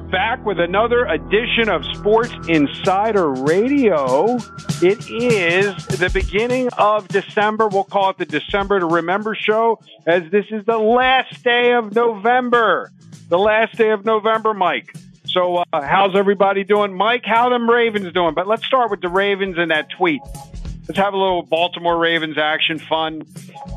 Are back with another edition of Sports Insider Radio. It is the beginning of December. We'll call it the December to Remember show, as this is the last day of November. The last day of November, Mike. So, uh, how's everybody doing? Mike, how them Ravens doing? But let's start with the Ravens and that tweet. Let's have a little Baltimore Ravens action fun.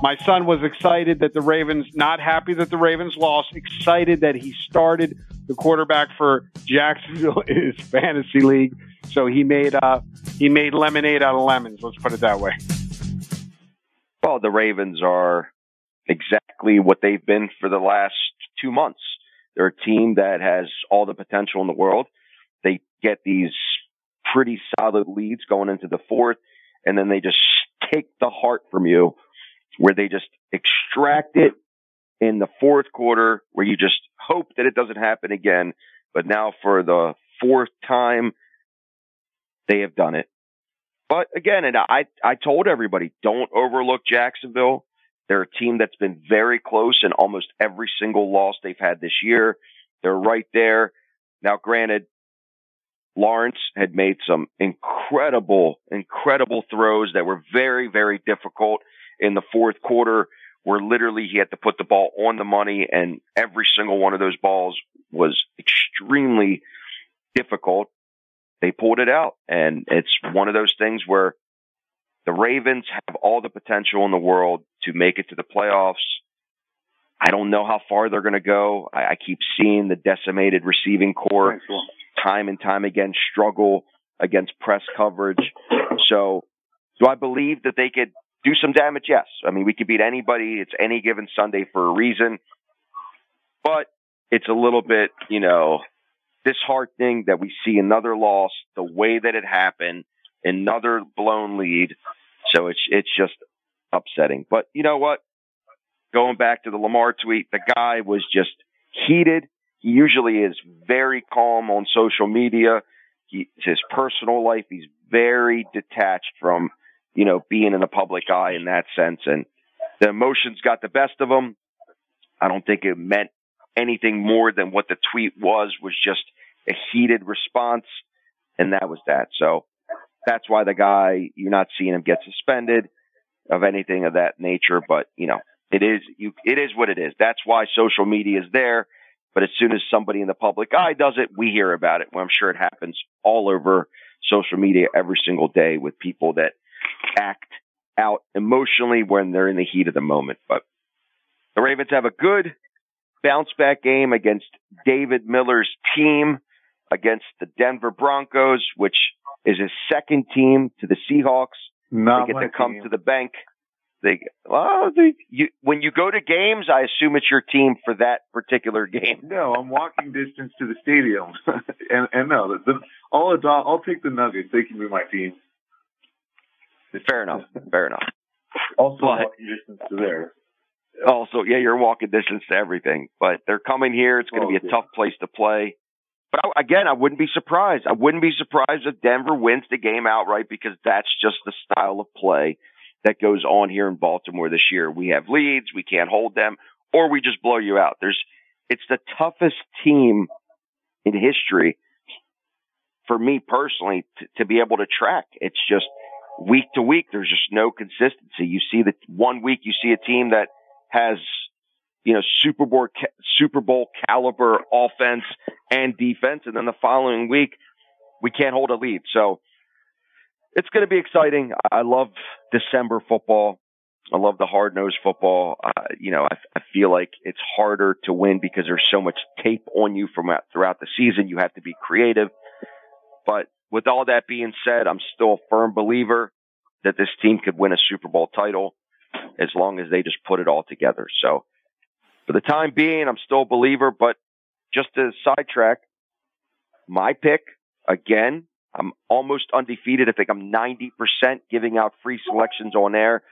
My son was excited that the Ravens, not happy that the Ravens lost, excited that he started the quarterback for Jacksonville is fantasy league. So he made uh, he made lemonade out of lemons. Let's put it that way. Well, the Ravens are exactly what they've been for the last two months. They're a team that has all the potential in the world. They get these pretty solid leads going into the fourth, and then they just take the heart from you, where they just extract it in the fourth quarter, where you just hope that it doesn't happen again. But now for the fourth time, they have done it. But again, and I, I told everybody, don't overlook Jacksonville. They're a team that's been very close in almost every single loss they've had this year. They're right there. Now, granted, Lawrence had made some incredible, incredible throws that were very, very difficult in the fourth quarter where literally he had to put the ball on the money and every single one of those balls was extremely difficult. They pulled it out and it's one of those things where the Ravens have all the potential in the world to make it to the playoffs. I don't know how far they're going to go. I, I, keep seeing the decimated receiving corps time and time again struggle against press coverage. So, do I believe that they could do some damage? Yes. I mean, we could beat anybody. It's any given Sunday for a reason. But it's a little bit, you know, disheartening that we see another loss the way that it happened, another blown lead. So it's it's just upsetting. But you know what? Going back to the Lamar tweet, the guy was just heated. He usually is very calm on social media. He, his personal life, he's very detached from you know, being in the public eye in that sense. And the emotions got the best of him. I don't think it meant anything more than what the tweet was, was just a heated response. And that was that. So that's why the guy, you're not seeing him get suspended of anything of that nature. But, you know, it is, you, it is what it is. That's why social media is there. But as soon as somebody in the public eye does it, we hear about it. Well, I'm sure it happens all over social media every single day with people that act out emotionally when they're in the heat of the moment. But the Ravens have a good bounce back game against David Miller's team against the Denver Broncos, which is his second team to the Seahawks. Not they get to come team. to the bank. They well, they, you, when you go to games, I assume it's your team for that particular game. No, I'm walking distance to the stadium, and and no, the, the, I'll adopt, I'll take the Nuggets. They can be my team. Fair enough. Fair enough. Also, But- walking distance to there. Also, yeah, you're walking distance to everything, but they're coming here. It's going to Oh, be a yeah. tough place to play. But I, again, I wouldn't be surprised. I wouldn't be surprised if Denver wins the game outright because that's just the style of play that goes on here in Baltimore this year. We have leads, we can't hold them, or we just blow you out. There's, it's the toughest team in history for me personally to, to be able to track. It's just week to week. There's just no consistency. You see that one week you see a team that has, you know, Super Bowl, Super Bowl caliber offense and defense. And then the following week we can't hold a lead. So it's going to be exciting. I love December football. I love the hard nosed football. Uh, you know, I, I, feel like it's harder to win because there's so much tape on you from throughout the season. You have to be creative. But with all that being said, I'm still a firm believer that this team could win a Super Bowl title as long as they just put it all together. So for the time being, I'm still a believer, but just to sidetrack, my pick again, I'm almost undefeated. I think I'm 90% giving out free selections on air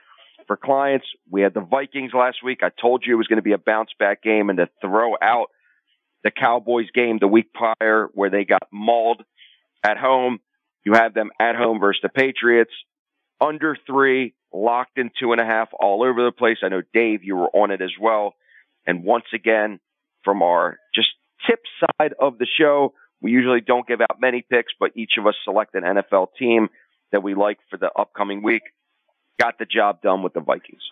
for clients. We had the Vikings last week. I told you it was going to be a bounce back game and to throw out the Cowboys game the week prior where they got mauled at home. You have them at home versus the Patriots under three, locked in two and a half all over the place. I know Dave, you were on it as well. And once again, from our just tip side of the show, we usually don't give out many picks, but each of us select an NFL team that we like for the upcoming week got the job done with the Vikings.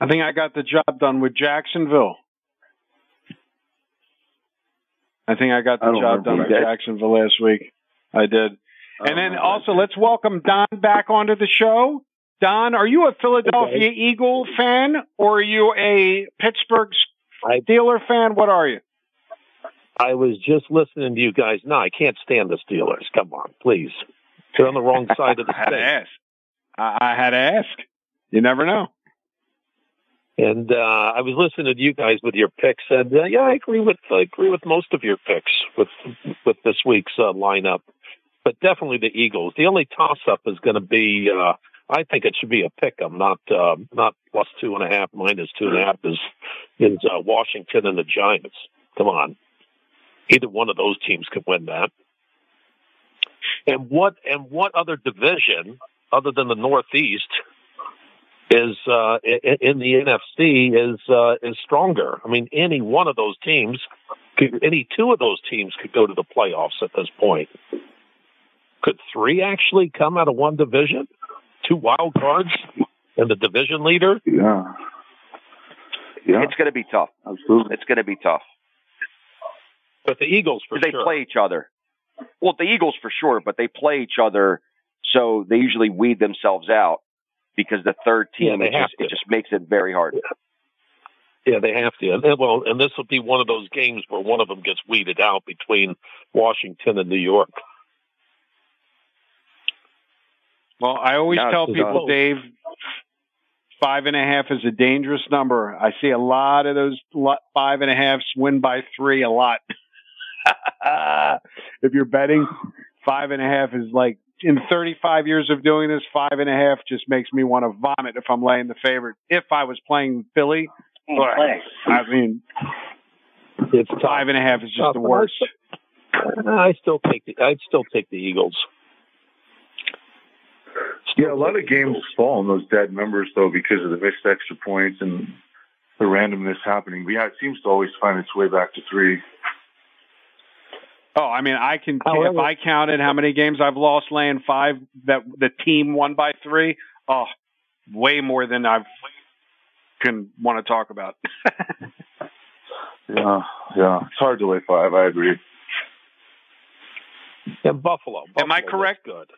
I think I got the job done with Jacksonville. I think I got the I job done with Jacksonville last week. I did. And then also let's welcome Don back onto the show. Don, are you a Philadelphia okay. Eagle fan or are you a Pittsburgh Steeler fan? What are you? I was just listening to you guys. No, I can't stand the Steelers. Come on, please. They're on the wrong side of the state. I, I had to ask. You never know. And uh, I was listening to you guys with your picks, and uh, yeah, I agree with I agree with most of your picks with with this week's uh, lineup. But definitely the Eagles. The only toss up is going to be. Uh, I think it should be a pick 'em, not uh, not plus two and a half, minus two and a half is is uh, Washington and the Giants. Come on, either one of those teams could win that. And what and what other division other than the Northeast, is uh, in the NFC is uh, is stronger. I mean, any one of those teams, could, any two of those teams could go to the playoffs at this point. Could three actually come out of one division? Two wild cards and the division leader? Yeah. Yeah. It's going to be tough. Absolutely. It's going to be tough. But the Eagles, for they sure. play each other. Well, the Eagles for sure, but they play each other so they usually weed themselves out because the third team, yeah, it, just, it, just, makes it very hard. Yeah. yeah, they have to. And, well, and this will be one of those games where one of them gets weeded out between Washington and New York. Well, I always now, tell people, Dave, five and a half is a dangerous number. I see a lot of those five and a halves win by three a lot. if you're betting, five and a half is like in 35 years of doing this, five and a half just makes me want to vomit if I'm laying the favorite. If I was playing Philly, I mean, it's five and a half is just the worst. I still take the I'd still take the Eagles. Still yeah, a lot of games fall on those dead numbers though because of the missed extra points and the randomness happening. But yeah, it seems to always find its way back to three. Oh, I mean, I can However, if I counted how many games I've lost laying five that the team won by three. Oh, way more than I can want to talk about. yeah, yeah, it's hard to lay five. I agree. And Buffalo. Buffalo Am I correct? Good.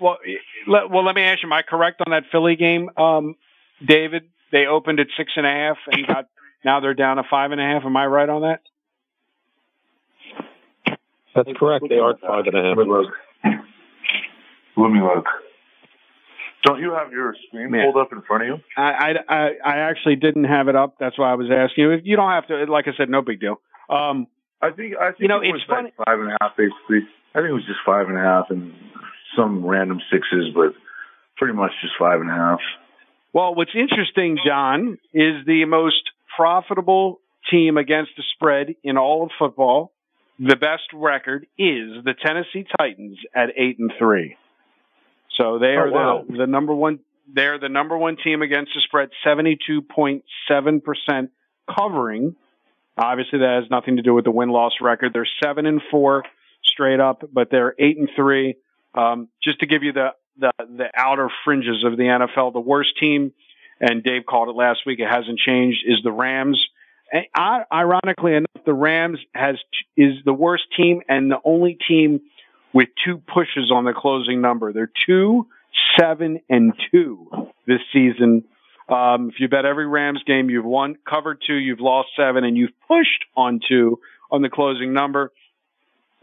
Well, let, well, let me ask you. Am I correct on that Philly game, um, David? They opened at six and a half and got now they're down to five and a half. Am I right on that? That's correct. They are five and a half. Let me look. Let me look. Don't you have your screen pulled up in front of you? I, I, I actually didn't have it up. That's why I was asking you. You don't have to. Like I said, no big deal. Um, I think I think you know it it's funny. Like five and a half, basically. I think it was just five and a half and some random sixes, but pretty much just five and a half. Well, what's interesting, John, is the most profitable team against the spread in all of football the best record is the Tennessee Titans at eight and three. So they are oh, wow. the, the number one. They're the number one team against the spread, seventy two point seven percent covering. Obviously, that has nothing to do with the win loss record. They're seven and four straight up, but they're eight and three. Um, just to give you the, the the outer fringes of the NFL, the worst team, and Dave called it last week. It hasn't changed. Is the Rams? Ironically enough, the Rams has is the worst team and the only team with two pushes on the closing number. They're two, seven, and two this season. Um, if you bet every Rams game, you've won, covered two, you've lost seven, and you've pushed on two on the closing number.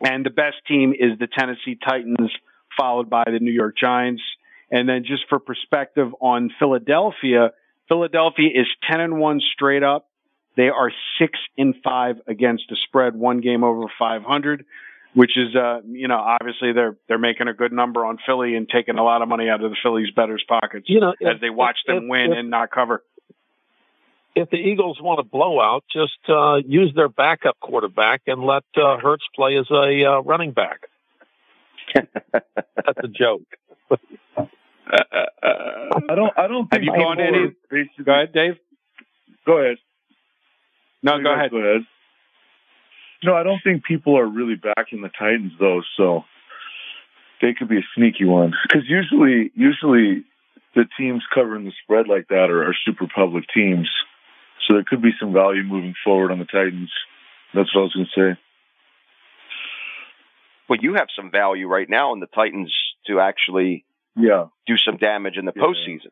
And the best team is the Tennessee Titans, followed by the New York Giants. And then just for perspective on Philadelphia, Philadelphia is 10 and 1 straight up. They are 6 and 5 against the spread, one game over 500 which is uh you know obviously they're they're making a good number on Philly and taking a lot of money out of the Phillies betters pockets you know, as they watch if, them if, win if, and not cover. If the Eagles want a blowout, just uh, use their backup quarterback and let uh, Hurts play as a uh, running back. That's a joke. I don't. I don't. Think Have you gone any? Go ahead, Dave. Go ahead. No, go ahead. Go ahead. No, I don't think people are really backing the Titans though, so they could be a sneaky one. Because usually, usually the teams covering the spread like that are, are super public teams, so there could be some value moving forward on the Titans. That's what I was going to say. Well, you have some value right now in the Titans to actually Yeah, do some damage in the Yeah. postseason.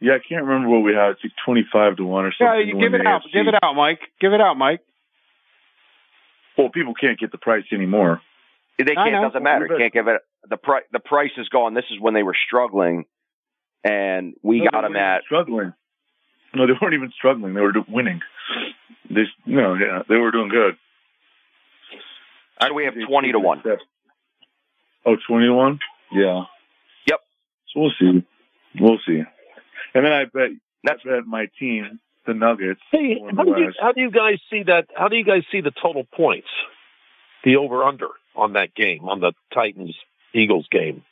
Yeah. I can't remember what we had. It's like twenty-five to one or Yeah, something. you give it out. AFC. Give it out, Mike. Give it out, Mike. Well, people can't get the price anymore. They can't. know. Doesn't matter. Can't give it. The price. The price is gone. This is when they were struggling, and we No, got them at. struggling. No, they weren't even struggling. They were winning. They, no, yeah, they were doing good. So we have twenty to one. Oh, 20 to 1? Yeah. Yep. So we'll see. We'll see. And then I bet That's I bet my team, the Nuggets. Hey, how do you how do you guys see that? How do you guys see the total points, the over under on that game on the Titans Eagles game?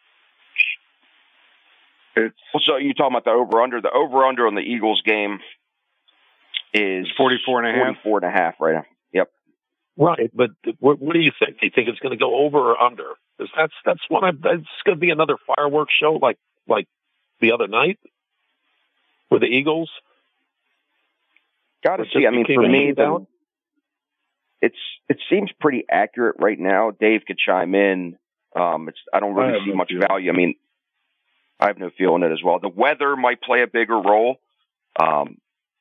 It's So you talking about the over under? The over under on the Eagles game is 44 and a half. 44 and a half right now. Yep. Right, but what, what do you think? Do you think it's going to go over or under? Because that's that's one. Of, it's going to be another fireworks show like like the other night with the Eagles. Got to see. I mean, for me, though, it's it seems pretty accurate right now. Dave could chime in. Um, it's I don't really have see no much feeling. value. I mean, I have no feel in it as well. The weather might play a bigger role. Um,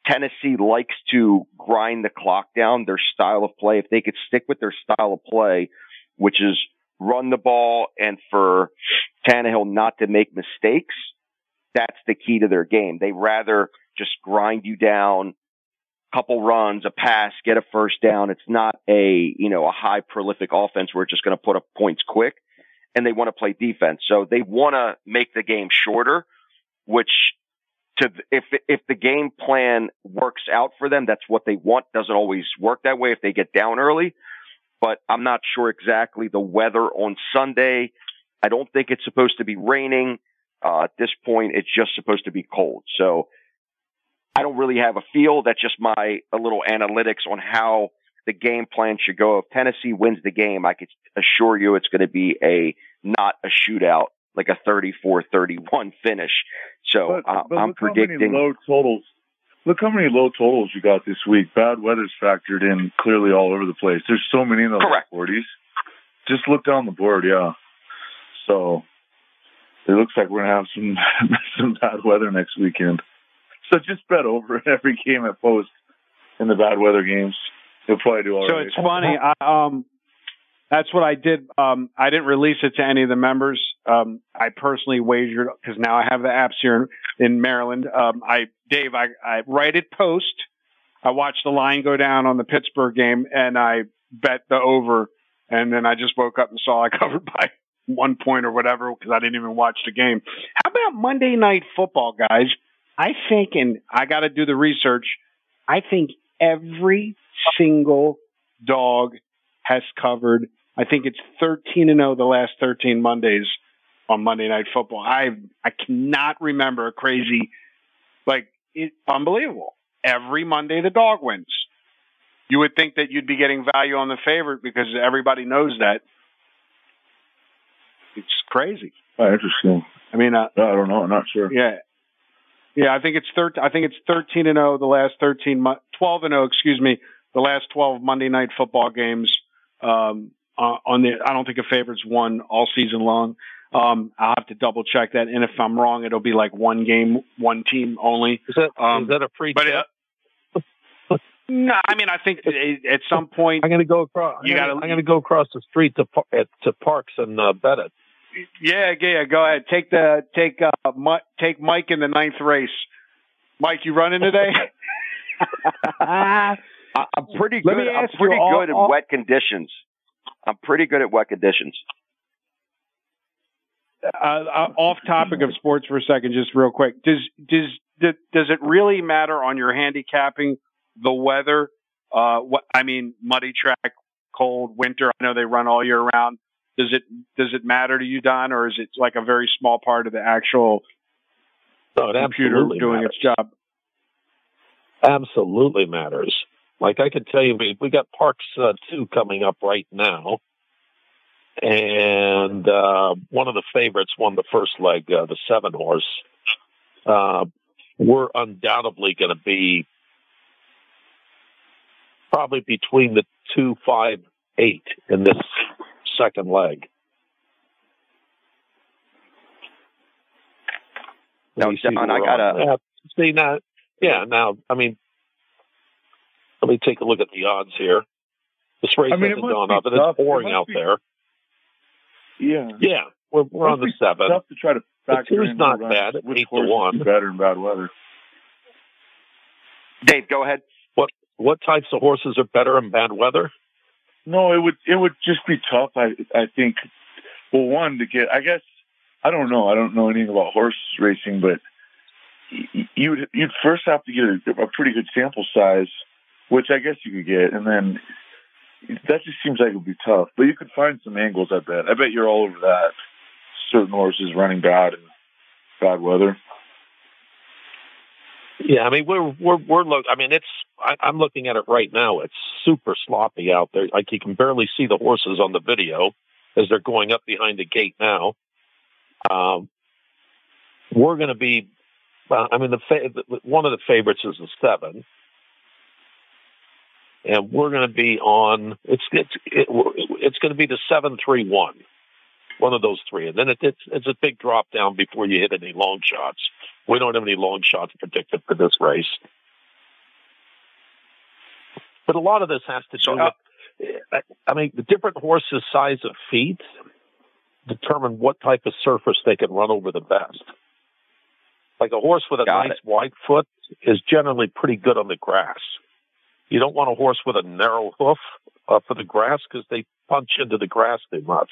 Tennessee likes to grind the clock down. Their style of play, if they could stick with their style of play, which is run the ball and for Tannehill not to make mistakes, that's the key to their game. They rather just grind you down, couple runs, a pass, get a first down. It's not a, you know, a high prolific offense where it's just going to put up points quick and they want to play defense. So they want to make the game shorter, which to, if, if the game plan works out for them, that's what they want. Doesn't always work that way if they get down early, but I'm not sure exactly the weather on Sunday. I don't think it's supposed to be raining. Uh, at this point, it's just supposed to be cold. So I don't really have a feel. That's just my a little analytics on how the game plan should go. If Tennessee wins the game, I could assure you it's going to be a not a shootout, like a 34-31 finish. So but, uh, but I'm predicting. many low totals. Look how many low totals you got this week. Bad weather's factored in clearly all over the place. There's so many in the Correct. 40s. Just look down the board, yeah. So it looks like we're gonna have some some bad weather next weekend. So just bet over every game at post in the bad weather games. You'll probably do all so right. it's funny. I, um, that's what I did. Um, I didn't release it to any of the members. Um, I personally wagered because now I have the apps here in, in Maryland. Um, I, Dave, I, I write it post. I watched the line go down on the Pittsburgh game and I bet the over. And then I just woke up and saw I covered by one point or whatever because I didn't even watch the game. How about Monday night football, guys? I think, and I got to do the research. I think every single dog has covered. I think it's 13 and 0 the last 13 Mondays on Monday Night Football. I I cannot remember a crazy like it's unbelievable. every Monday the dog wins. You would think that you'd be getting value on the favorite because everybody knows that. It's crazy. Oh, interesting. I mean, uh, I don't know. I'm not sure. yeah, yeah. I think it's thir- I think it's thirteen and zero the last thirteen, mo- twelve and zero. Excuse me, the last twelve Monday night football games. Um, uh, on the, I don't think a favorite's won all season long. Um, I'll have to double check that, and if I'm wrong, it'll be like one game, one team only. Is that Um, is that a free But tip? uh, no, I mean, I think it- at some point, I'm going to go across. You I'm gotta- gonna- I'm going to go across the street to to Parx and uh, bet it. Yeah, yeah. Go ahead, take the take uh, Mi- take Mike in the ninth race. Mike, you running today? I, I'm pretty Let good. me I'm ask you pretty all- good in all- wet conditions. I'm pretty good at wet conditions. uh, uh, off topic of sports for a second, just real quick. Does does does, does it really matter on your handicapping the weather? Uh, what I mean, muddy track, cold winter. I know they run all year round. Does it does it matter to you, Don, or is it like a very small part of the actual No, computer doing matters. its job? absolutely matters. Like I can tell you, we, we got Parx uh, two coming up right now, and uh, one of the favorites won the first leg, uh, the seven horse. Uh, we're undoubtedly going to be probably between the two, five, eight in this second leg. Now, Let me see Don, who I gotta- Yeah, see now, yeah. Now, I mean, let me take a look at the odds here. This race I mean, it hasn't gone be up, and it's pouring must out be- there. Yeah. Yeah, we're we're on the Must be seven. Tough to try to factor two's in not the bad at which eight to one. better in bad weather. Dave, go ahead. What What types of horses are better in bad weather? No, it would it would just be tough. I I think. Well, one to get. I guess I don't know. I don't know anything about horse racing, but you'd you'd first have to get a, a pretty good sample size, which I guess you could get, and then that just seems like it would be tough. But you could find some angles. I bet. I bet you're all over that. Certain horses running bad in bad weather. Yeah, I mean we're we're we're look. I mean it's I, I'm looking at it right now. It's super sloppy out there. Like you can barely see the horses on the video as they're going up behind the gate now. Um, we're going to be. Well, I mean the fa- one of the favorites is the seven, and we're going to be on. It's it's it, it's going to be the seven three one. One of those three, and then it, it's it's a big drop down before you hit any long shots. We don't have any long shots predicted for this race. But a lot of this has to do with, I mean, the different horses' size of feet determine what type of surface they can run over the best. Like a horse with a Got nice wide foot is generally pretty good on the grass. You don't want a horse with a narrow hoof uh, for the grass because they punch into the grass too much,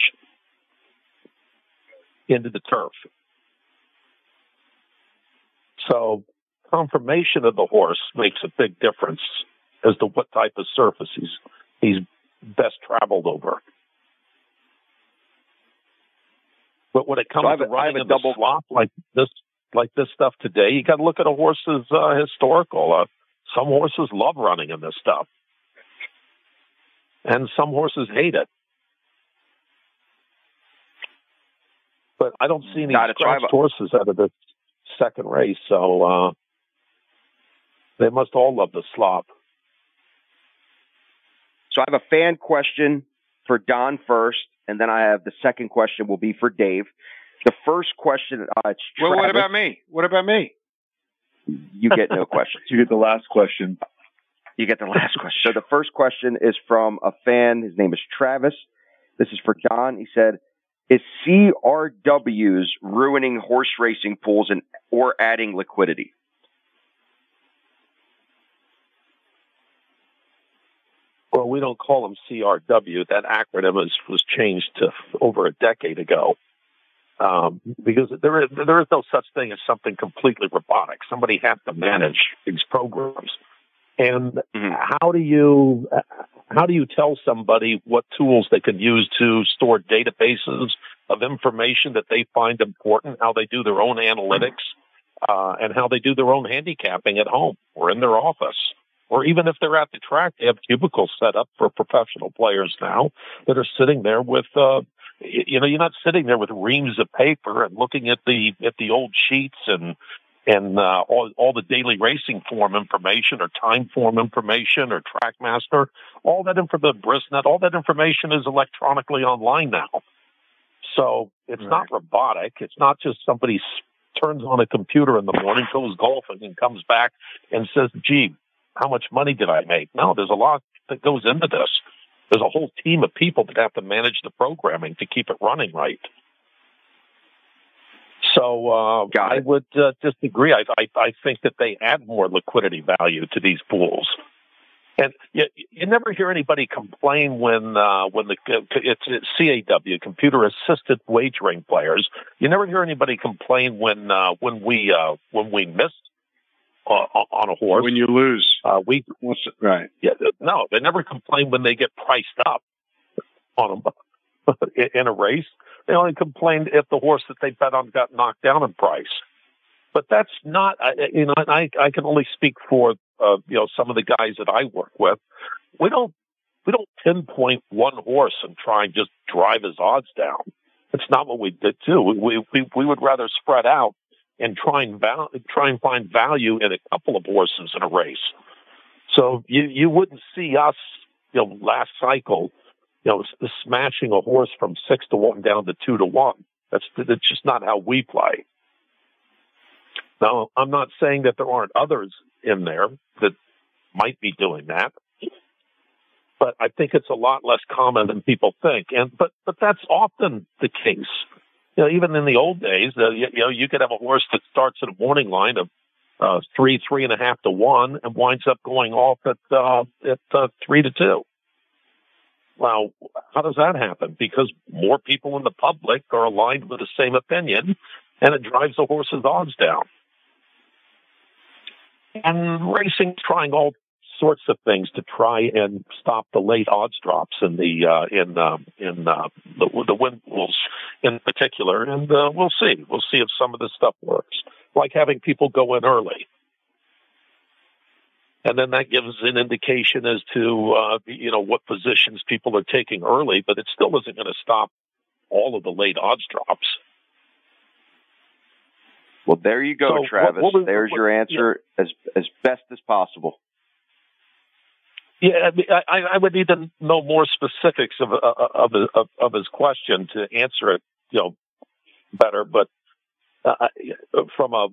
into the turf. So conformation of the horse makes a big difference as to what type of surface he's he's best traveled over. But when it comes So to have running a double- slop like this, like this stuff today, you got to look at a horse's uh, historical. Uh, some horses love running in this stuff, and some horses hate it. But I don't see any Got it. So I have scratched a- horses out of the second race, so uh, they must all love the slop. So I have a fan question for Don first, and then I have the second question will be for Dave. The first question, uh, it's Well, what about me? What about me? You get no questions. You get the last question. You get the last question. So the first question is from a fan. His name is Travis. This is for John. He said, "Is CRWs ruining horse racing pools and or adding liquidity?" Well, we don't call them CRW. That acronym was, was changed to over a decade ago. Um, because there is, there is no such thing as something completely robotic. Somebody has to manage these programs. And Mhm. how do you, how do you tell somebody what tools they can use to store databases of information that they find important, how they do their own analytics? uh, and how they do their own handicapping at home or in their office. Or even if they're at the track, they have cubicles set up for professional players now that are sitting there with, uh, you know, you're not sitting there with reams of paper and looking at the at the old sheets and and uh, all all the daily racing form information or time form information or TrackMaster, all that information, Brisnet, all that information is electronically online now. So it's right. not robotic. It's not just somebody turns on a computer in the morning, goes golfing, and comes back and says, "Gee, how much money did I make?" No, there's a lot that goes into this. There's a whole team of people that have to manage the programming to keep it running right. So uh, I would uh, disagree. I, I, I think that they add more liquidity value to these pools. And you, you never hear anybody complain when uh, when the it's, it's CAW computer assisted wagering players. You never hear anybody complain when uh, when we uh, when we miss uh, on a horse. When you lose, uh, we What's it, right. Yeah, no, they never complain when they get priced up on them in a race. They only complained if the horse that they bet on got knocked down in price. But that's not, you know, I, I can only speak for, uh, you know, some of the guys that I work with. We don't, we don't pinpoint one horse and try and just drive his odds down. It's not what we did too. We, we, we would rather spread out and try and val- try and find value in a couple of horses in a race. So you, you wouldn't see us, you know, last cycle you know, smashing a horse from six to one down to two to one. That's, that's just not how we play. Now, I'm not saying that there aren't others in there that might be doing that, but I think it's a lot less common than people think. And, but, but that's often the case. You know, even in the old days, uh, you, you know, you could have a horse that starts at a morning line of uh, three, three and a half to one and winds up going off at, uh, at, uh, three to two. Now, how does that happen? Because more people in the public are aligned with the same opinion, and it drives the horse's odds down. And racing trying all sorts of things to try and stop the late odds drops in the uh, in uh, in uh, the, the wind pools in particular, and uh, we'll see. We'll see if some of this stuff works, like having people go in early and then that gives an indication as to uh, you know what positions people are taking early, but it still isn't going to stop all of the late odds drops. Well, there you go, so Travis. What, what, There's what, your answer yeah. as as best as possible. Yeah, I, I would need to know more specifics of of of, of his question to answer it, you know, better. But uh, from a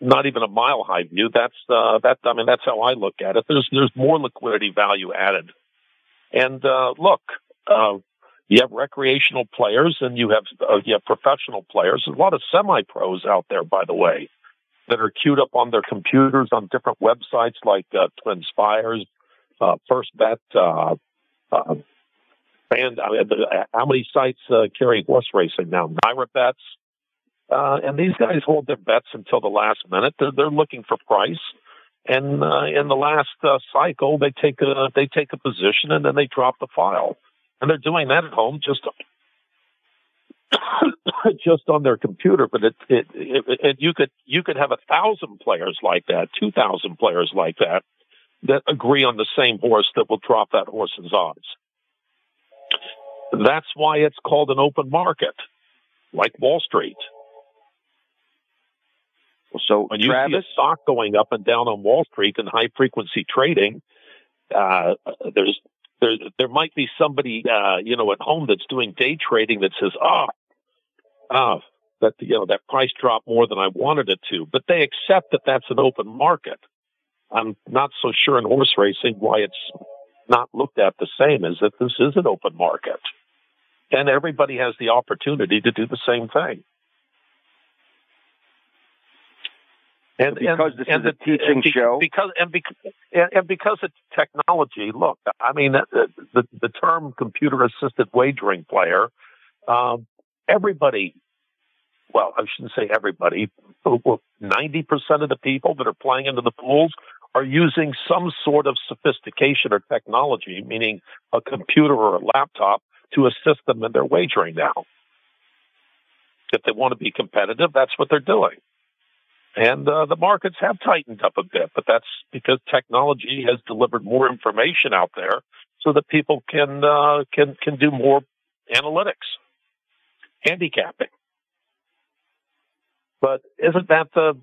not even a mile high view. That's uh, that. I mean, that's how I look at it. There's there's more liquidity value added. And uh, look, uh, you have recreational players and you have uh, you have professional players. There's a lot of semi pros out there, by the way, that are queued up on their computers on different websites like uh, Twin Spires, uh, First Bet. Uh, uh, and I mean, how many sites uh, carry horse racing now? NYRA Bets, uh, and these guys hold their bets until the last minute. They're, they're looking for price. And uh, in the last uh, cycle, they take a they take a position and then they drop the file, and they're doing that at home just just on their computer. But it, it, it, it you could you could have a thousand players like that, two thousand players like that, that agree on the same horse that will drop that horse's odds. That's why it's called an open market, like Wall Street. So when you Travis, see a stock going up and down on Wall Street in high frequency trading, uh, there's there there might be somebody uh, you know at home that's doing day trading that says, "Oh, oh, that you know that price dropped more than I wanted it to," but they accept that that's an open market. I'm not so sure in horse racing why it's not looked at the same as that this is an open market, and everybody has the opportunity to do the same thing. And because and, this and is the, a teaching show, because and because and because it's technology. Look, I mean, the the, the term computer assisted wagering player. Um, everybody, well, I shouldn't say everybody. Ninety percent of the people that are playing into the pools are using some sort of sophistication or technology, meaning a computer or a laptop, to assist them in their wagering now. If they want to be competitive, that's what they're doing. And uh, the markets have tightened up a bit. But that's because technology has delivered more information out there, so that people can uh, can can do more analytics, handicapping. But isn't that the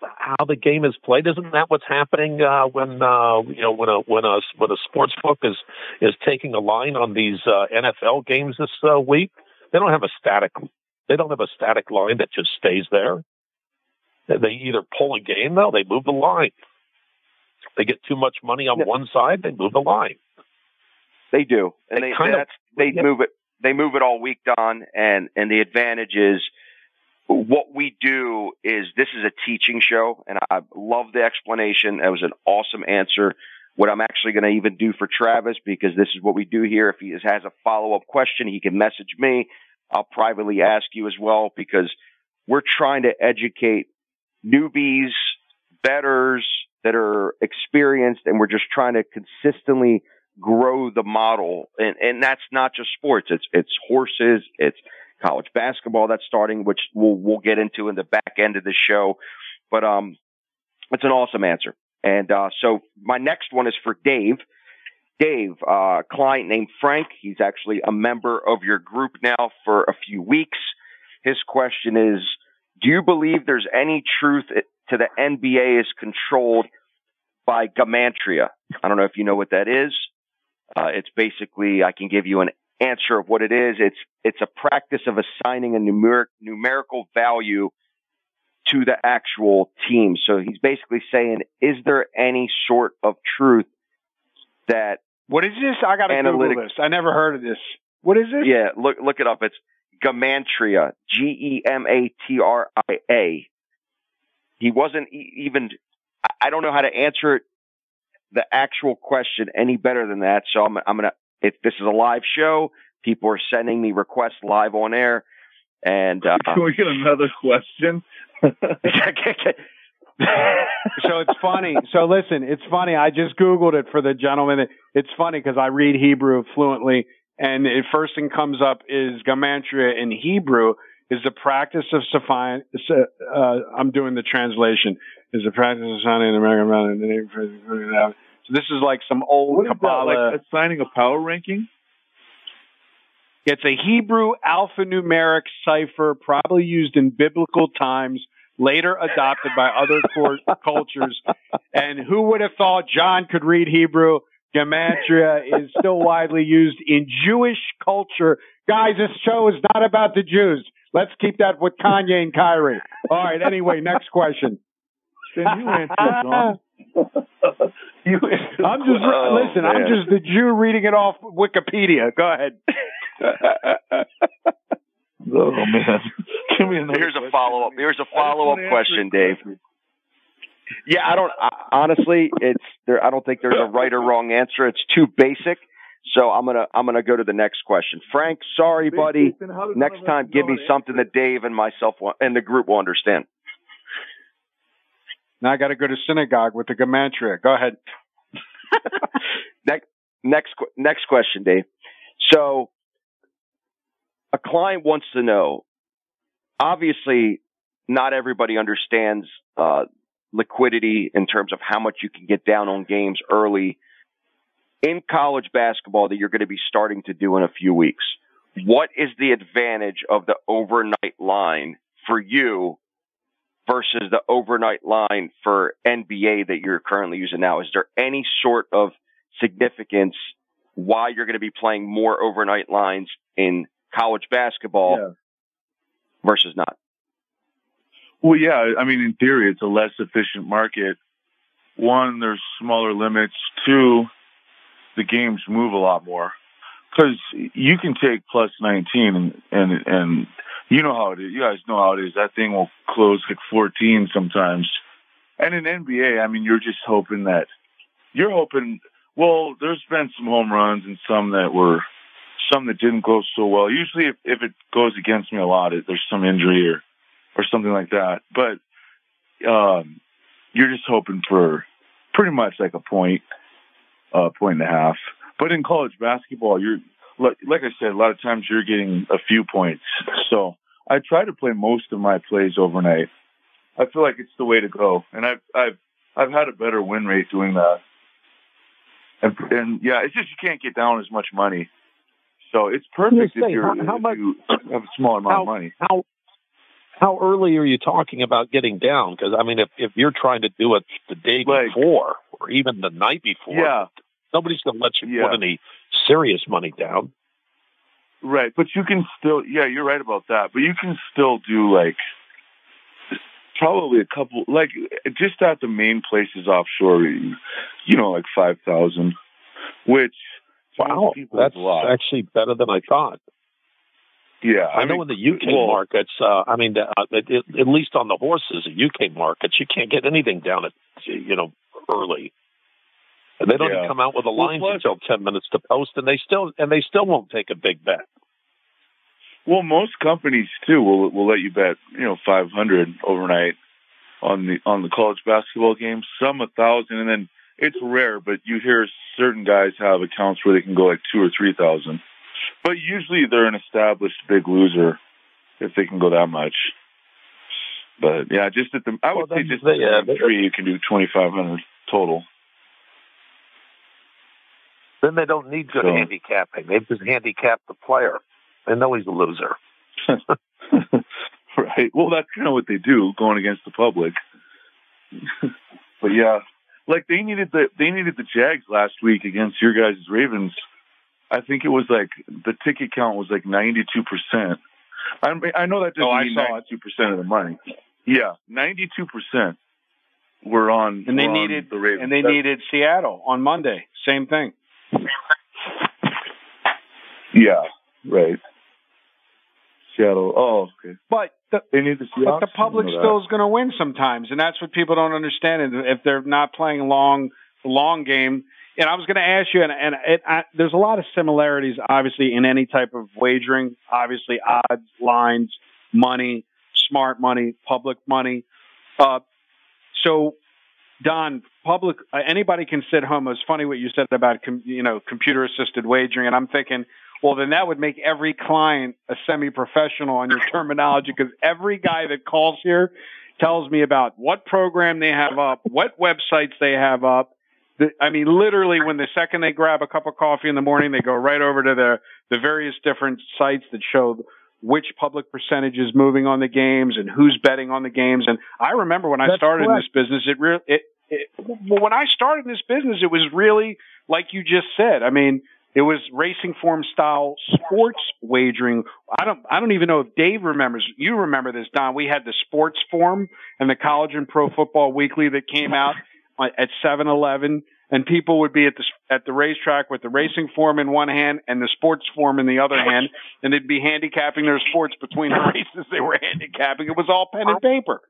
how the game is played? Isn't that what's happening uh, when uh, you know when a when a when a sports book is is taking a line on these uh, NFL games this uh, week? They don't have a static they don't have a static line that just stays there. They either pull a game though, they move the line. They get too much money on one side, they move the line. They do, and they, they kind of, they yeah. move it. They move it all week, Don, and and the advantage is what we do is this is a teaching show, and I love the explanation. That was an awesome answer. What I'm actually going to even do for Travis, because this is what we do here. If he has a follow up question, he can message me. I'll privately ask you as well, because we're trying to educate newbies, betters that are experienced, and we're just trying to consistently grow the model. And, and that's not just sports. It's, it's horses. It's college basketball that's starting, which we'll, we'll get into in the back end of the show. But, um, it's an awesome answer. And, uh, so my next one is for Dave. Dave, uh, client named Frank. He's actually a member of your group now for a few weeks. His question is, do you believe there's any truth to the NBA is controlled by Gematria? I don't know if you know what that is. Uh, it's basically, I can give you an answer of what it is. It's it's a practice of assigning a numeric numerical value to the actual team. So he's basically saying, is there any sort of truth that what is this? I got to Google this. I never heard of this. What is this? Yeah, look look it up. It's Gematria, G E M A T R I A. He wasn't even. I don't know how to answer the actual question any better than that. So I'm I'm gonna if this is a live show, people are sending me requests live on air. And uh, can we get another question? so it's funny. So listen, it's funny. I just Googled it for the gentleman. It's funny because I read Hebrew fluently, and the first thing comes up is gematria in Hebrew is the practice of safine. Uh, I'm doing the translation. Is the practice of signing an American so this is like some old what Kabbalah. That, like assigning a power ranking? It's a Hebrew alphanumeric cipher, probably used in biblical times, later adopted by other cultures. And who would have thought John could read Hebrew? Gematria is still widely used in Jewish culture. Guys, this show is not about the Jews. Let's keep that with Kanye and Kyrie. All right. Anyway, next question. Then you answer, John. you, I'm just oh, listen. Man. I'm just the Jew reading it off Wikipedia. Go ahead. oh man, give me. Here's a follow up. Here's a follow up question, Dave. Yeah, I don't. I, honestly, it's there. I don't think there's a right or wrong answer. It's too basic. So I'm gonna I'm gonna go to the next question. Frank, sorry, buddy. Next time, give me something that Dave and myself and the group will understand. Now I got to go to synagogue with the gematria. Go ahead. next, next, next question, Dave. So, a client wants to know. Obviously, not everybody understands uh, liquidity in terms of how much you can get down on games early in college basketball that you're going to be starting to do in a few weeks. What is the advantage of the overnight line for you versus the overnight line for NBA that you're currently using now? Is there any sort of significance why you're going to be playing more overnight lines in college basketball yeah. versus not? Well, yeah. I mean, in theory, it's a less efficient market. One, there's smaller limits. Two, the games move a lot more because you can take plus 19 and, and, and you know how it is. You guys know how it is. That thing will close at 14 sometimes. And in NBA, I mean, you're just hoping that you're hoping. Well, there's been some home runs and some that were some that didn't go so well. Usually, if, if it goes against me a lot, it, there's some injury or or something like that. But um, you're just hoping for pretty much like a point, uh, point and a half. But in college basketball, you're like, like I said, a lot of times you're getting a few points. So I try to play most of my plays overnight. I feel like it's the way to go, and I've I've I've had a better win rate doing that. And, and yeah, it's just you can't get down as much money. So it's perfect say, if, you're, how- how if much- you have a small amount how, of money. how how early are you talking about getting down? Because I mean, if if you're trying to do it the day Like- before or even the night before, Yeah, nobody's going to let you Yeah. put any serious money down. right. But you can still, yeah, you're right about that. But you can still do like probably a couple, like just at the main places offshore, you know, like five thousand, which Wow, that's is a lot. actually better than I thought. Yeah, I, know mean, in the UK well- markets, uh, I mean, uh, at, at least on the horses, the UK markets, you can't get anything down at you know early. And they don't Yeah. even come out with the Well, lines plus- until ten minutes to post, and they still and they still won't take a big bet. Well, most companies too will will let you bet, you know, five hundred overnight on the on the college basketball games. Some a thousand, and then it's rare, but you hear certain guys have accounts where they can go like two or three thousand. But usually they're an established big loser if they can go that much. But yeah, just at the I would Well, say just at they- three you can do twenty five hundred total. Then they don't need good So- handicapping. They just handicap the player. They know he's a loser. right. Well, that's kind of what they do going against the public. but yeah, like they needed the they needed the Jags last week against your guys' Ravens. I think it was like the ticket count was like ninety two percent. I mean, I know that doesn't Oh, I mean saw ninety two percent of the money. Yeah, ninety two percent were on And they needed the Ravens. and they That's- needed Seattle on Monday. Same thing. yeah, right. Seattle. Oh, okay. But the, They need the but the public I know that. still is going to win sometimes, and that's what people don't understand. is If they're not playing long, long game, and I was going to ask you, and, and it, I, there's a lot of similarities, obviously, in any type of wagering. Obviously, odds, lines, money, smart money, public money. Uh, so, Don, public, uh, anybody can sit home. It's funny what you said about com, you know computer assisted wagering, and I'm thinking, well, then that would make every client a semi-professional on your terminology because every guy that calls here tells me about what program they have up, what websites they have up. The, I mean, literally, when the second they grab a cup of coffee in the morning, they go right over to the the various different sites that show which public percentage is moving on the games and who's betting on the games. And I remember when I That's started in this business, it really, it, it, well, when I started in this business, it was really like you just said. I mean, it was racing form style sports wagering. I don't, I don't even know if Dave remembers. You remember this, Don? We had the sports form and the college and pro football weekly that came out at 7-Eleven and people would be at the at the racetrack with the racing form in one hand and the sports form in the other hand, and they'd be handicapping their sports between the races they were handicapping. It was all pen and paper.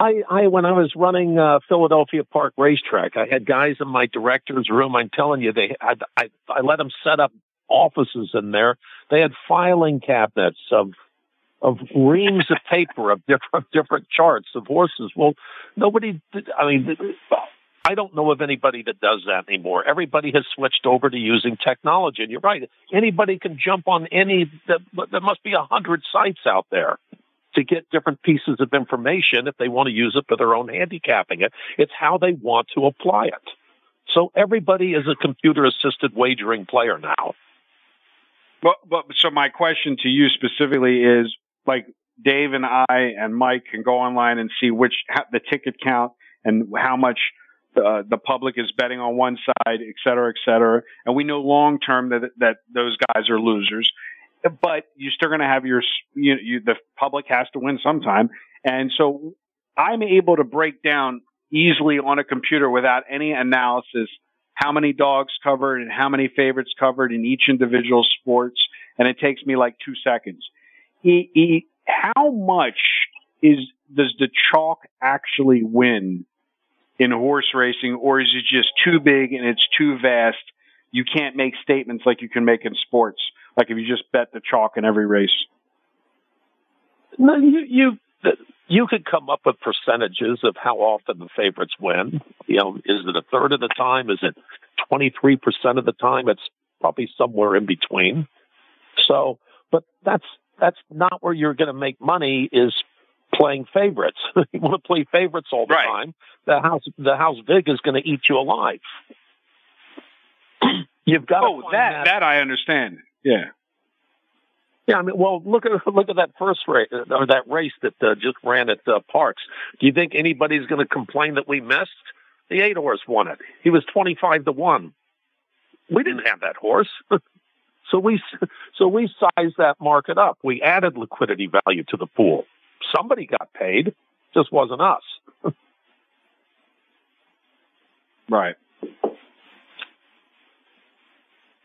I, I when I was running uh, Philadelphia Park Racetrack, I had guys in my director's room. I'm telling you, they had I I let them set up offices in there. They had filing cabinets of of reams of paper of different different charts of horses. Well, nobody. I mean, I don't know of anybody that does that anymore. Everybody has switched over to using technology, and you're right. Anybody can jump on any. There must be a hundred sites out there to get different pieces of information if they want to use it for their own handicapping it. It's how they want to apply it. So everybody is a computer assisted wagering player now. But but so my question to you specifically is like Dave and I and Mike can go online and see which the ticket count and how much uh, the public is betting on one side, et cetera, et cetera. And we know long term that that those guys are losers. But you're still going to have your you, you the public has to win sometime, and so I'm able to break down easily on a computer without any analysis how many dogs covered and how many favorites covered in each individual sports, and it takes me like two seconds. He, he, how much is does the chalk actually win in horse racing, or is it just too big and it's too vast? You can't make statements like you can make in sports, like if you just bet the chalk in every race. No, you you you could come up with percentages of how often the favorites win. You know, is it a third of the time? Is it twenty three percent of the time? It's probably somewhere in between. So, but that's that's not where you're going to make money. Is playing favorites. you want to play favorites all the Right. time. The house, the house big is going to eat you alive. You've got to Oh, find that that I understand. Yeah. Yeah, I mean, well, look at look at that first race or that race that uh, just ran at uh, Parx. Do you think anybody's going to complain that we missed? The eight horse won it. He was twenty five to one. We didn't have that horse, so we so we sized that market up. We added liquidity value to the pool. Somebody got paid, just wasn't us. Right.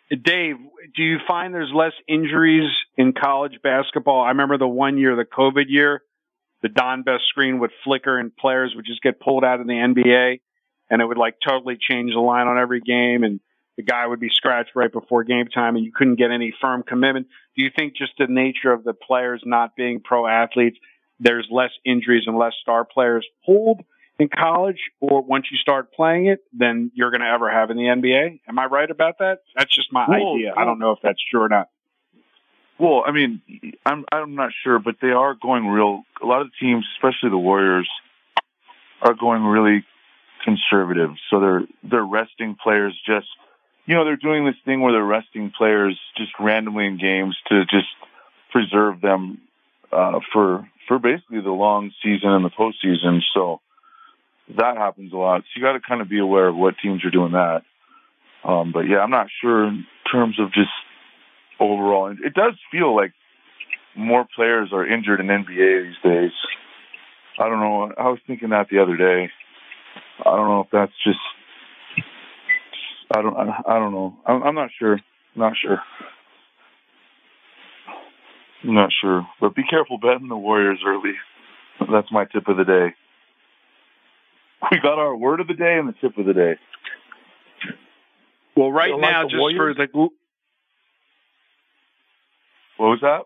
Dave, do you find there's less injuries in college basketball? I remember the one year, the COVID year, the Don Best screen would flicker and players would just get pulled out of the NBA and it would like totally change the line on every game and the guy would be scratched right before game time and you couldn't get any firm commitment. Do you think just the nature of the players not being pro athletes, there's less injuries and less star players pulled in college, or once you start playing it, than you're going to ever have in the NBA. Am I right about that? That's just my Well, idea. I don't know if that's true or not. Well, I mean, I'm I'm not sure, but they are going real. A lot of teams, especially the Warriors, are going really conservative. So they're they're resting players just, you know, they're doing this thing where they're resting players just randomly in games to just preserve them uh, for for basically the long season and the postseason. So that happens a lot. So you got to kind of be aware of what teams are doing that. Um, but yeah, I'm not sure in terms of just overall. It does feel like more players are injured in NBA these days. I don't know. I was thinking that the other day. I don't know if that's just. I don't. I, I don't know. I'm, I'm not sure. Not sure. Not sure. But be careful betting the Warriors early. That's my tip of the day. We got our word of the day and the tip of the day. Well, right don't like now, just Warriors? for the What was that?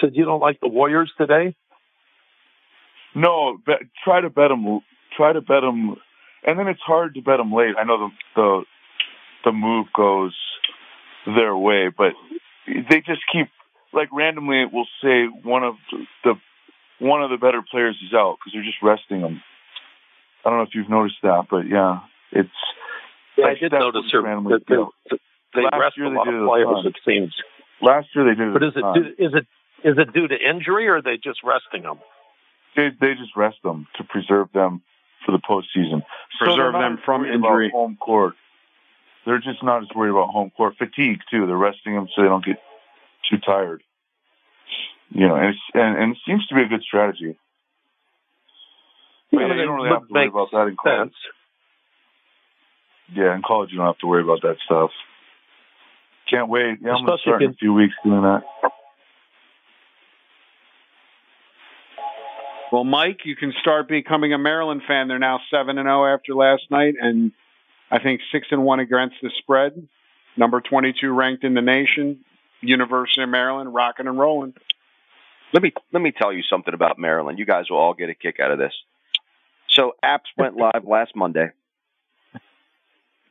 Said you don't like the Warriors today? No, bet, try to bet them. Try to bet them, and then it's hard to bet them late. I know the the the move goes their way, but they just keep like randomly. It will say one of the one of the better players is out because they're just resting them. I don't know if you've noticed that, but yeah, it's Yeah, Like I did notice her. randomly that they, they rest a lot it of players. It seems. last year they did. But is it due, is it is it due to injury or are they just resting them? they they just rest them to preserve them for the postseason. So Preserve they're not them as from worried about injury. Home court. They're just not as worried about home court fatigue too. They're resting them so they don't get too tired. You know, and it's, and, and it seems to be a good strategy. But yeah, I mean, you don't really have to worry about that in college. sense. Yeah, in college you don't have to worry about that stuff. Can't wait. Yeah, I'm gonna start in a few weeks doing that. Well, Mike, you can start becoming a Maryland fan. They're now seven and zero after last night, and I think six and one against the spread. Number twenty-two ranked in the nation. University of Maryland, rocking and rolling. Let me let me tell you something about Maryland. You guys will all get a kick out of this. So apps went live last Monday.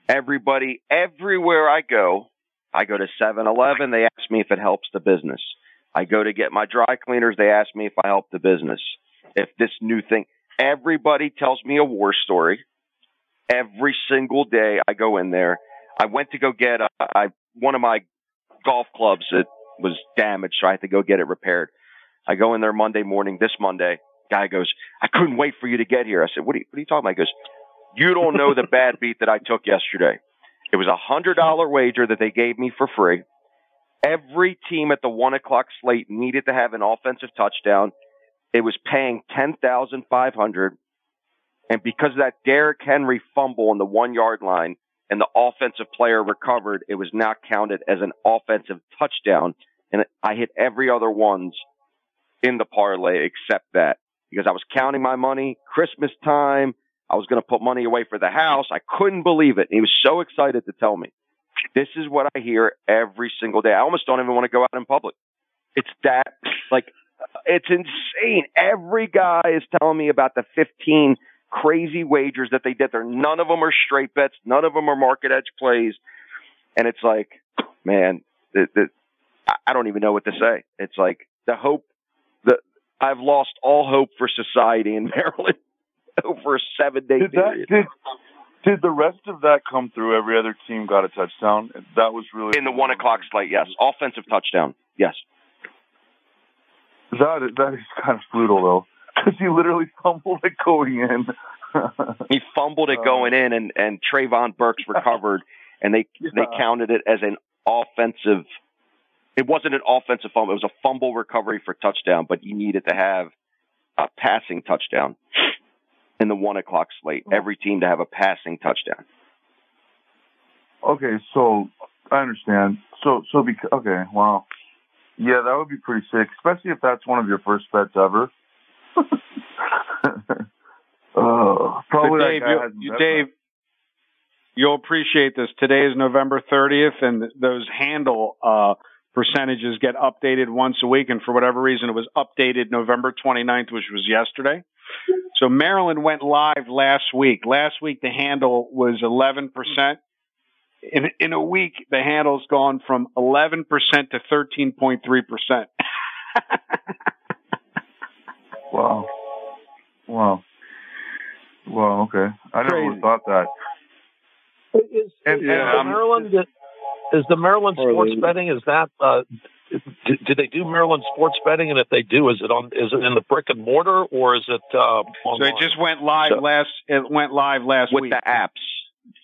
Everybody, everywhere I go, I go to 7-Eleven. They ask me if it helps the business. I go to get my dry cleaners. They ask me if I help the business. If this new thing, everybody tells me a war story. Every single day I go in there. I went to go get a, I, one of my golf clubs that was damaged, so I had to go get it repaired. I go in there Monday morning, this Monday. Guy goes, I couldn't wait for you to get here. I said, what are you, what are you talking about? He goes, you don't know the bad beat that I took yesterday. It was a hundred dollar wager that they gave me for free. Every team at the one o'clock slate needed to have an offensive touchdown. It was paying ten thousand five hundred, and because of that Derrick Henry fumble on the one yard line and the offensive player recovered, it was not counted as an offensive touchdown. And I hit every other ones in the parlay except that because I was counting my money. Christmas time, I was going to put money away for the house. I couldn't believe it. He was so excited to tell me. This is what I hear every single day. I almost don't even want to go out in public. It's that, like, it's insane. Every guy is telling me about the 15 crazy wagers that they did there. None of them are straight bets. None of them are market edge plays. And it's like, man, the, the, I- don't even know what to say. It's like the hope, the, I've lost all hope for society in Maryland over a seven day period. That, did, did the rest of that come through? Every other team got a touchdown. That was really in the one o'clock slate. Yes, offensive touchdown. Yes. That is, that is kind of brutal though, because he literally fumbled it going in. he fumbled it going um, in, and and Treylon Burks recovered, and they yeah. they counted it as an offensive. It wasn't an offensive fumble; it was a fumble recovery for touchdown. But you needed to have a passing touchdown in the one o'clock slate. Oh. Every team to have a passing touchdown. Okay, so I understand. So so because okay, wow, yeah, that would be pretty sick, especially if that's one of your first bets ever. uh, probably Dave, you, Dave, you'll appreciate this. Today is November 30th, and those handle uh, percentages get updated once a week. And for whatever reason, it was updated November 29th, which was yesterday. So Maryland went live last week. Last week, the handle was 11%. In, in a week, the handle's gone from 11% to 13.3%. wow. Wow. Wow, okay. I never would have thought that. Is, and, is and, um, Maryland is the Maryland sports betting is that uh, do, do, they do Maryland sports betting? And if they do, is it on is it in the brick and mortar or is it? Uh, so it just went live so, last. It went live last with week. the apps.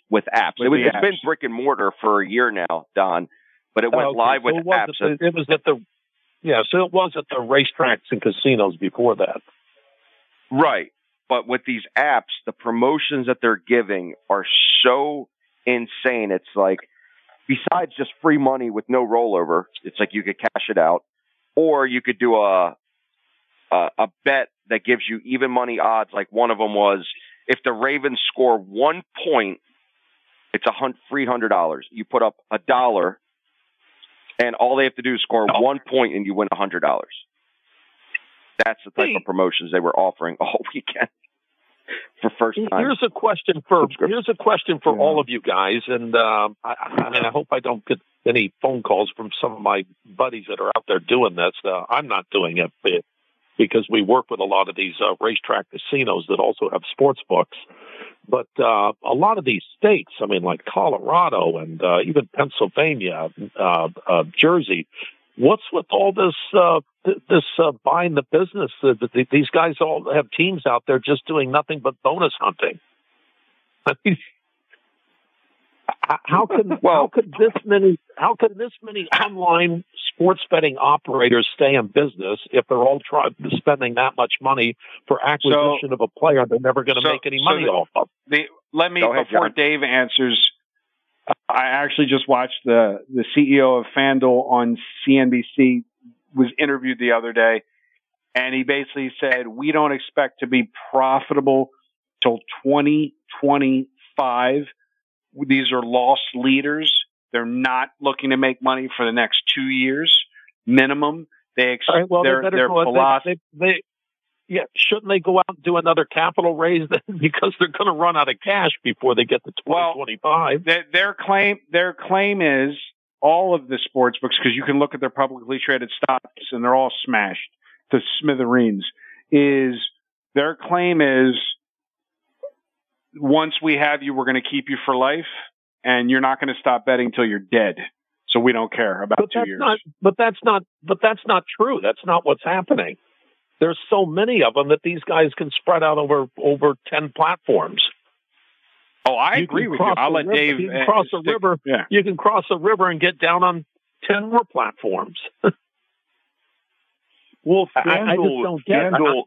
With apps, with it was, it's apps. been brick and mortar for a year now, Don. But it went okay. live with so apps. It, it was at the yeah, so it was at the racetracks and casinos before that. Right. But with these apps, the promotions that they're giving are so insane. It's like besides just free money with no rollover, it's like you could cash it out, or you could do a a, a bet that gives you even money odds. Like one of them was if the Ravens score one point, it's a free hundred dollars. You put up a dollar, and all they have to do is score oh. one point, and you win a hundred dollars. That's the type hey. of promotions they were offering all weekend for first time. Here's a question for here's a question for yeah. all of you guys, and um, I, I mean I hope I don't get any phone calls from some of my buddies that are out there doing this. Uh, I'm not doing it because we work with a lot of these uh, racetrack casinos that also have sports books. But uh, a lot of these states, I mean, like Colorado and uh, even Pennsylvania, uh, uh, Jersey, what's with all this uh, this uh, buying the business? Uh, these guys all have teams out there just doing nothing but bonus hunting. I mean, how could well, how could this many how could this many online sports betting operators stay in business if they're all try, spending that much money for acquisition so, of a player they're never going to so, make any money so off of? The, let me ahead, before John. Dave answers I actually just watched the the CEO of FanDuel on CNBC was interviewed the other day, and he basically said we don't expect to be profitable till 2025. These are lost leaders. They're not looking to make money for the next two years minimum. They ex- right, well, their, their philosophy. They, they, yeah, shouldn't they go out and do another capital raise then? because they're going to run out of cash before they get to 2025. Well, their, claim, their claim is all of the sports books, because you can look at their publicly traded stocks and they're all smashed to smithereens, is their claim is once we have you, we're going to keep you for life and you're not going to stop betting until you're dead. So we don't care about but two years. Not, but that's not, but that's not true. That's not what's happening. There's so many of them that these guys can spread out over over ten platforms. Oh, I you agree with you. I'll let river. Dave you can uh, cross a river. Yeah. You can cross a river and get down on ten more platforms. well, FanDuel, I, I just don't get FanDuel,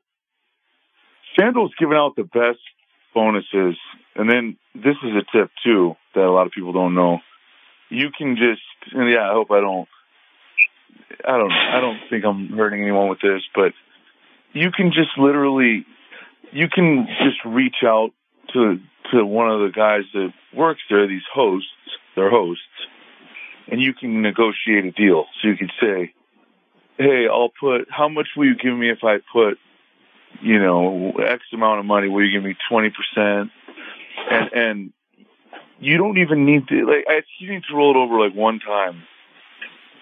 FanDuel's giving out the best bonuses, and then this is a tip too that a lot of people don't know. You can just, yeah, I hope I don't. I don't. I don't think I'm hurting anyone with this, but you can just literally, you can just reach out to to one of the guys that works there, these hosts, they're hosts, and you can negotiate a deal. So you could say, "Hey, I'll put. How much will you give me if I put, you know, X amount of money? Will you give me twenty percent?" And and you don't even need to like. I, You need to roll it over like one time,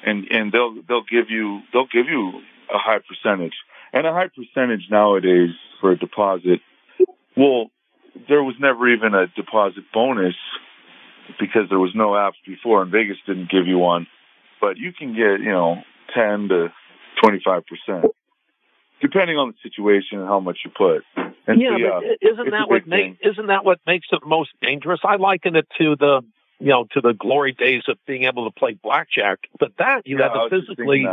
and and they'll they'll give you they'll give you a high percentage and a high percentage nowadays for a deposit. Well, there was never even a deposit bonus because there was no apps before, and Vegas didn't give you one. But you can get, you know, ten to twenty-five percent, depending on the situation and how much you put. And yeah, so, yeah, but isn't that what big makes isn't that what makes it most dangerous? I liken it to the you know to the glory days of being able to play blackjack. But that you yeah, had to physically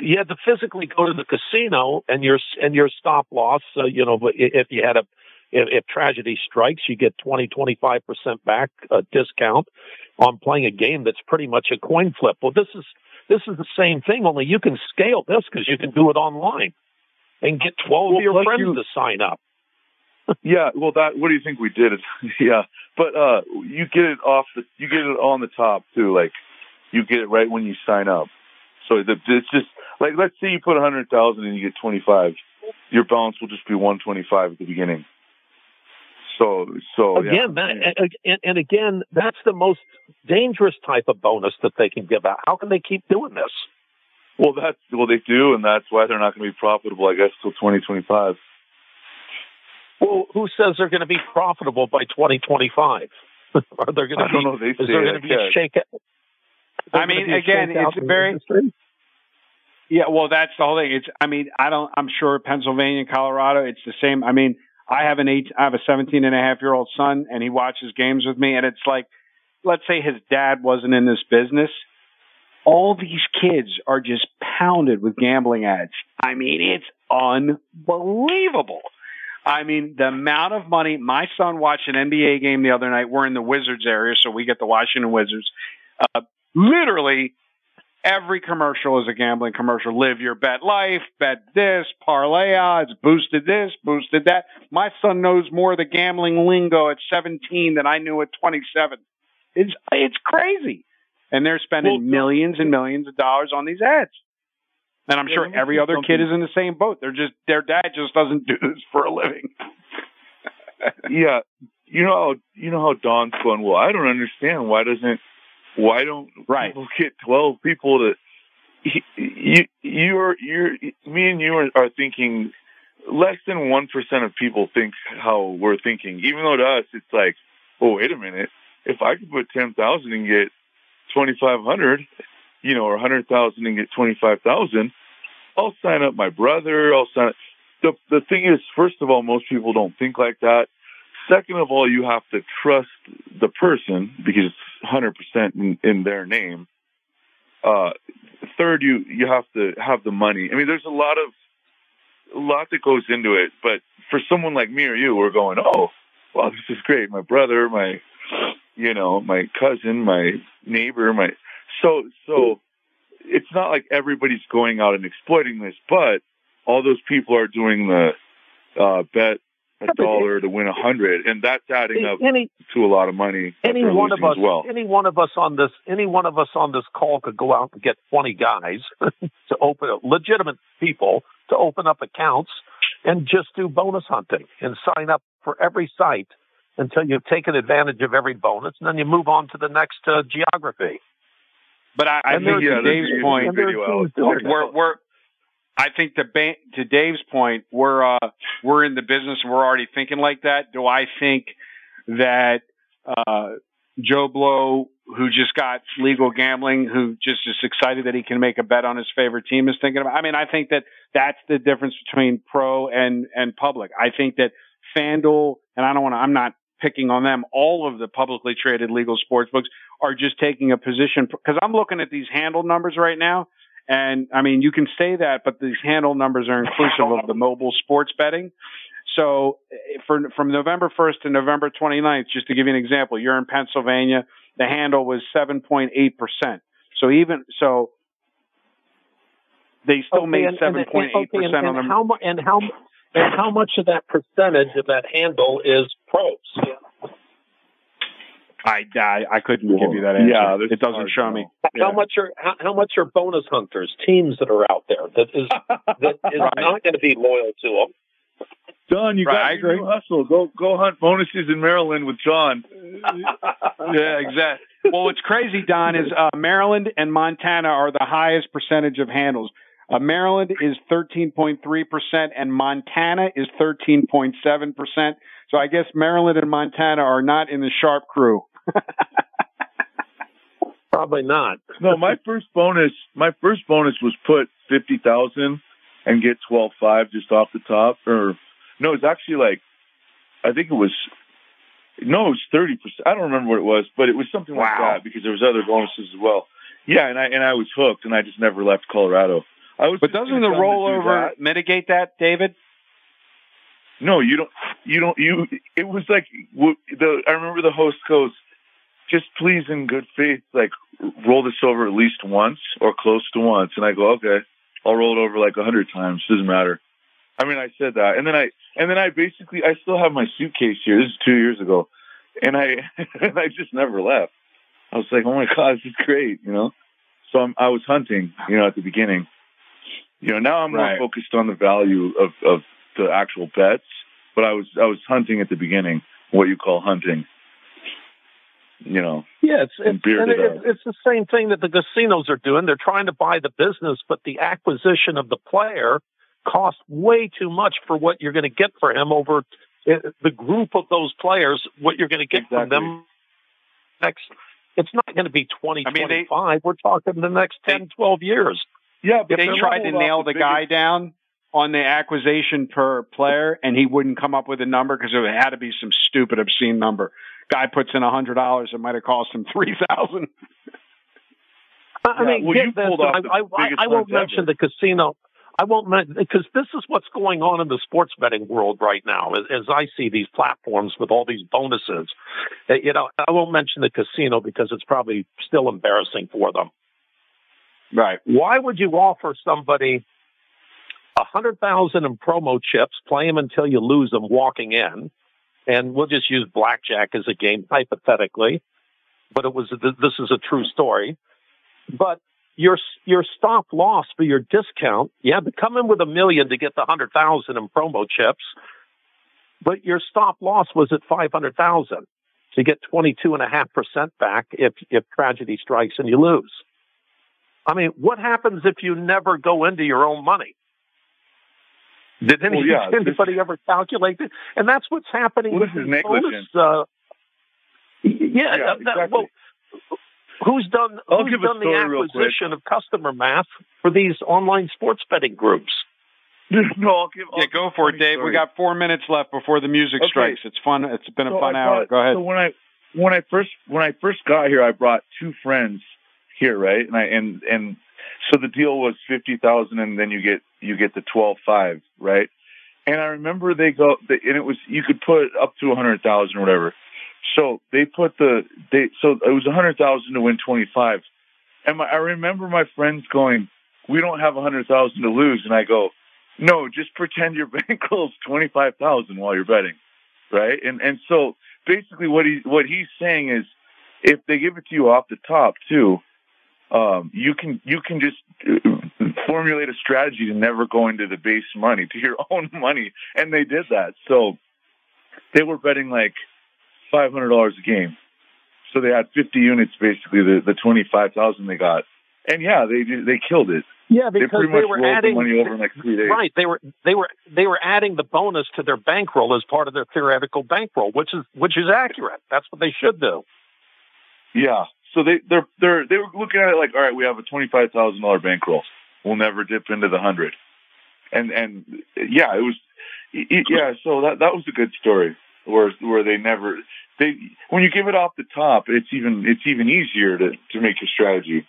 you had to physically go to the casino and your and your stop loss. Uh, you know, but if you had a if, if tragedy strikes, you get 20 25 percent back uh, discount on playing a game that's pretty much a coin flip. Well, this is this is the same thing, only you can scale this because you can do it online and get 12 Well, of your plus friends you- to sign up. Yeah, well, that. What do you think we did? yeah, but uh, you get it off the, you get it on the top too. Like, you get it right when you sign up. So the, it's just like, let's say you put a hundred thousand and you get twenty five, your balance will just be one twenty five at the beginning. So, so yeah. again, that, and, and- and again, that's the most dangerous type of bonus that they can give out. How can they keep doing this? Well, that's well they do, and that's why they're not going to be profitable, I guess, till twenty twenty five. Well, who says they're going to be profitable by 2025? Are there going to I be? don't know. They Is say there going to be a shake? I mean, again, it's very- Yeah, well, that's the whole thing. It's, I mean, I don't, I'm sure Pennsylvania and Colorado, it's the same. I mean, I have an eight, I have a 17 and a half year old son and he watches games with me and it's like, let's say his dad wasn't in this business. All these kids are just pounded with gambling ads. I mean, it's unbelievable. I mean, the amount of money. My son watched an NBA game the other night. We're in the Wizards area, so we get the Washington Wizards. Uh, literally, every commercial is a gambling commercial. Live your bet life, bet this, parlay odds, boosted this, boosted that. My son knows more of the gambling lingo at 17 than I knew at 27. It's it's crazy, and they're spending Well, millions and millions of dollars on these ads. And I'm Yeah, sure every other kid is in the same boat. They're just their dad just doesn't do this for a living. yeah, you know how you know how Don's going. Well, I don't understand why doesn't why don't Right. people get twelve people to you you're you're me and you are, are thinking less than one percent of people think how we're thinking. Even though to us it's like, oh wait a minute, if I could put ten thousand and get twenty five hundred, you know, or a hundred thousand and get twenty five thousand, I'll sign up my brother. I'll sign. Up. The the thing is, first of all, most people don't think like that. Second of all, you have to trust the person because it's hundred percent in, in their name. Uh, third, you you have to have the money. I mean, there's a lot of a lot that goes into it. But for someone like me or you, we're going, oh, wow, this is great. My brother, my you know, my cousin, my neighbor, my so so. It's not like everybody's going out and exploiting this, but all those people are doing the uh, bet a dollar to win a hundred, and that's adding up Any to a lot of money. any one of us, well. any one of us on this, any one of us on this call could go out and get twenty guys to open legitimate people to open up accounts and just do bonus hunting and sign up for every site until you've taken advantage of every bonus, and then you move on to the next uh, geography. But I, I And think to yeah, Dave's there's a point, And there are video teams out. doing it. we're we're I think the ba- to Dave's point, we're uh we're in the business and we're already thinking like that. Do I think that uh Joe Blow who just got legal gambling, who just is excited that he can make a bet on his favorite team is thinking about I mean, I think that that's the difference between pro and and public. I think that FanDuel and I don't want to I'm not picking on them. All of the publicly traded legal sports books are just taking a position because I'm looking at these handle numbers right now and I mean, you can say that, but these handle numbers are inclusive of the mobile sports betting. So eh, for, from November 1st to November 29th, just to give you an example, you're in Pennsylvania, the handle was 7.8%. So even, so they still made and- and- 7.8% okay, on them. how and how and how much of that percentage of that handle is pros? I, I, I couldn't give you that answer. Yeah, it doesn't show me. know. How much are how, how much are bonus hunters teams that are out there that is that is Right. not going to be loyal to them? Don, you Right, got I your agree. hustle. Go go hunt bonuses in Maryland with John. yeah, exactly. Well, what's crazy, Don, is uh, Maryland and Montana are the highest percentage of handles. Uh, Maryland is 13.3%, and Montana is 13.7%. So I guess Maryland and Montana are not in the sharp crew. Probably not. no, my first bonus, my first bonus was put fifty thousand and get twelve five just off the top. Or no, it's actually like, I think it was, no, it was thirty percent. I don't remember what it was, but it was something like Wow. that because there was other bonuses as well. Yeah, and I and I was hooked, and I just never left Colorado. I was. But doesn't the gonna tell them to do rollover mitigate that, David? No, you don't. You don't. You. It was like the. I remember the host goes, "Just please, in good faith, like roll this over at least once or close to once." And I go, "Okay, I'll roll it over like a hundred times. Doesn't matter." I mean, I said that, and then I, and then I basically, I still have my suitcase here. This is two years ago, and I, and I just never left. I was like, "Oh my god, this is great," you know. So I'm, I was hunting, you know, at the beginning. You know, now I'm Right. more focused on the value of of the actual bets, but I was I was hunting at the beginning, what you call hunting. You know, Yeah, it's it's, and it it, it's the same thing that the casinos are doing. They're trying to buy the business, but the acquisition of the player costs way too much for what you're going to get for him over uh, the group of those players. What you're going to get from them next. It's not going to be twenty I mean, they- twenty five. We're talking the next They- 10, 12 years. Yeah, but They tried to nail the biggest- guy down on the acquisition per player, and he wouldn't come up with a number because it had to be some stupid, obscene number. Guy puts in a hundred dollars, it might have cost him three thousand. I I Yeah, mean, well, get this. pulled I, I, I, won't mention ever. the casino. I won't mention because this is what's going on in the sports betting world right now. As, as I see these platforms with all these bonuses, Uh, you know, I won't mention the casino because it's probably still embarrassing for them. Right. Why would you offer somebody a hundred thousand in promo chips, play them until you lose them walking in, and we'll just use blackjack as a game hypothetically, but it was this is a true story. But your your stop loss for your discount, yeah, to come in with a million to get the hundred thousand in promo chips, but your stop loss was at five hundred thousand to get twenty two and a half percent back if if tragedy strikes and you lose. I mean, what happens if you never go into your own money? Did any, Well, yeah, this- anybody ever calculate it? And that's what's happening Well, with this is these bonus. Uh, yeah, Yeah, that- that- exactly. well, who's done I'll who's give a done the story real quick. acquisition of customer math for these online sports betting groups? no, I'll give. I'll Yeah, go for it, Dave. story. We got four minutes left before the music Okay. strikes. It's fun. It's been a So fun I hour. Go ahead. So when I when I first when I first got here, I brought two friends here, right? And I and and so the deal was fifty thousand, and then you get you get the twelve five, right? And I remember they go, and it was you could put up to a hundred thousand or whatever. So they put the they so it was a hundred thousand to win twenty five, and my, I remember my friends going, "We don't have a hundred thousand to lose," and I go, "No, just pretend your bankroll's twenty five thousand while you're betting." right? And and so basically, what he what he's saying is, if they give it to you off the top too, um, you can you can just uh, formulate a strategy to never go into the base money to your own money, and they did that. So they were betting like five hundred dollars a game. So they had fifty units, basically the the twenty five thousand they got, and yeah, they they killed it. Yeah, They because pretty they were adding the money over in like three days. Right, they were they were they were adding the bonus to their bankroll as part of their theoretical bankroll, which is which is accurate. That's what they should do. Yeah. So they they're they're they were looking at it like, all right, we have a twenty five thousand dollar bankroll. We'll never dip into the hundred. And and yeah, it was y- yeah. So that that was a good story where where they never they when you give it off the top, it's even it's even easier to to make your strategy.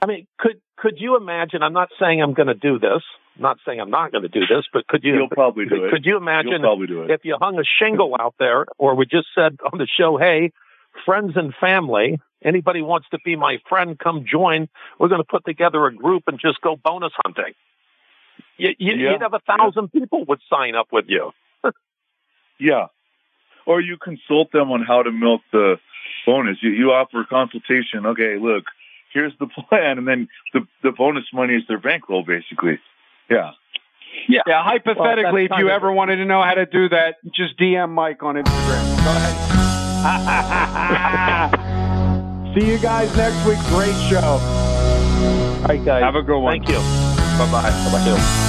I mean, could could you imagine? I'm not saying I'm going to do this. I'm not saying I'm not going to do this, but could you? You'll probably do it. Could you imagine it. if you hung a shingle out there, or we just said on the show, "Hey, friends and family, anybody wants to be my friend, come join. We're going to put together a group and just go bonus hunting." You, you, Yeah. You'd have a thousand people would sign up with you. Yeah. Or you consult them on how to milk the bonus. You, you offer a consultation. Okay, look, here's the plan, and then the the bonus money is their bankroll, basically. Yeah. Yeah, Yeah. hypothetically, Well, if you kind of- ever wanted to know how to do that, just DM Mike on Instagram. Go ahead. See you guys next week. Great show. All right, guys. Have a good one. Thank you. Bye bye. Bye bye.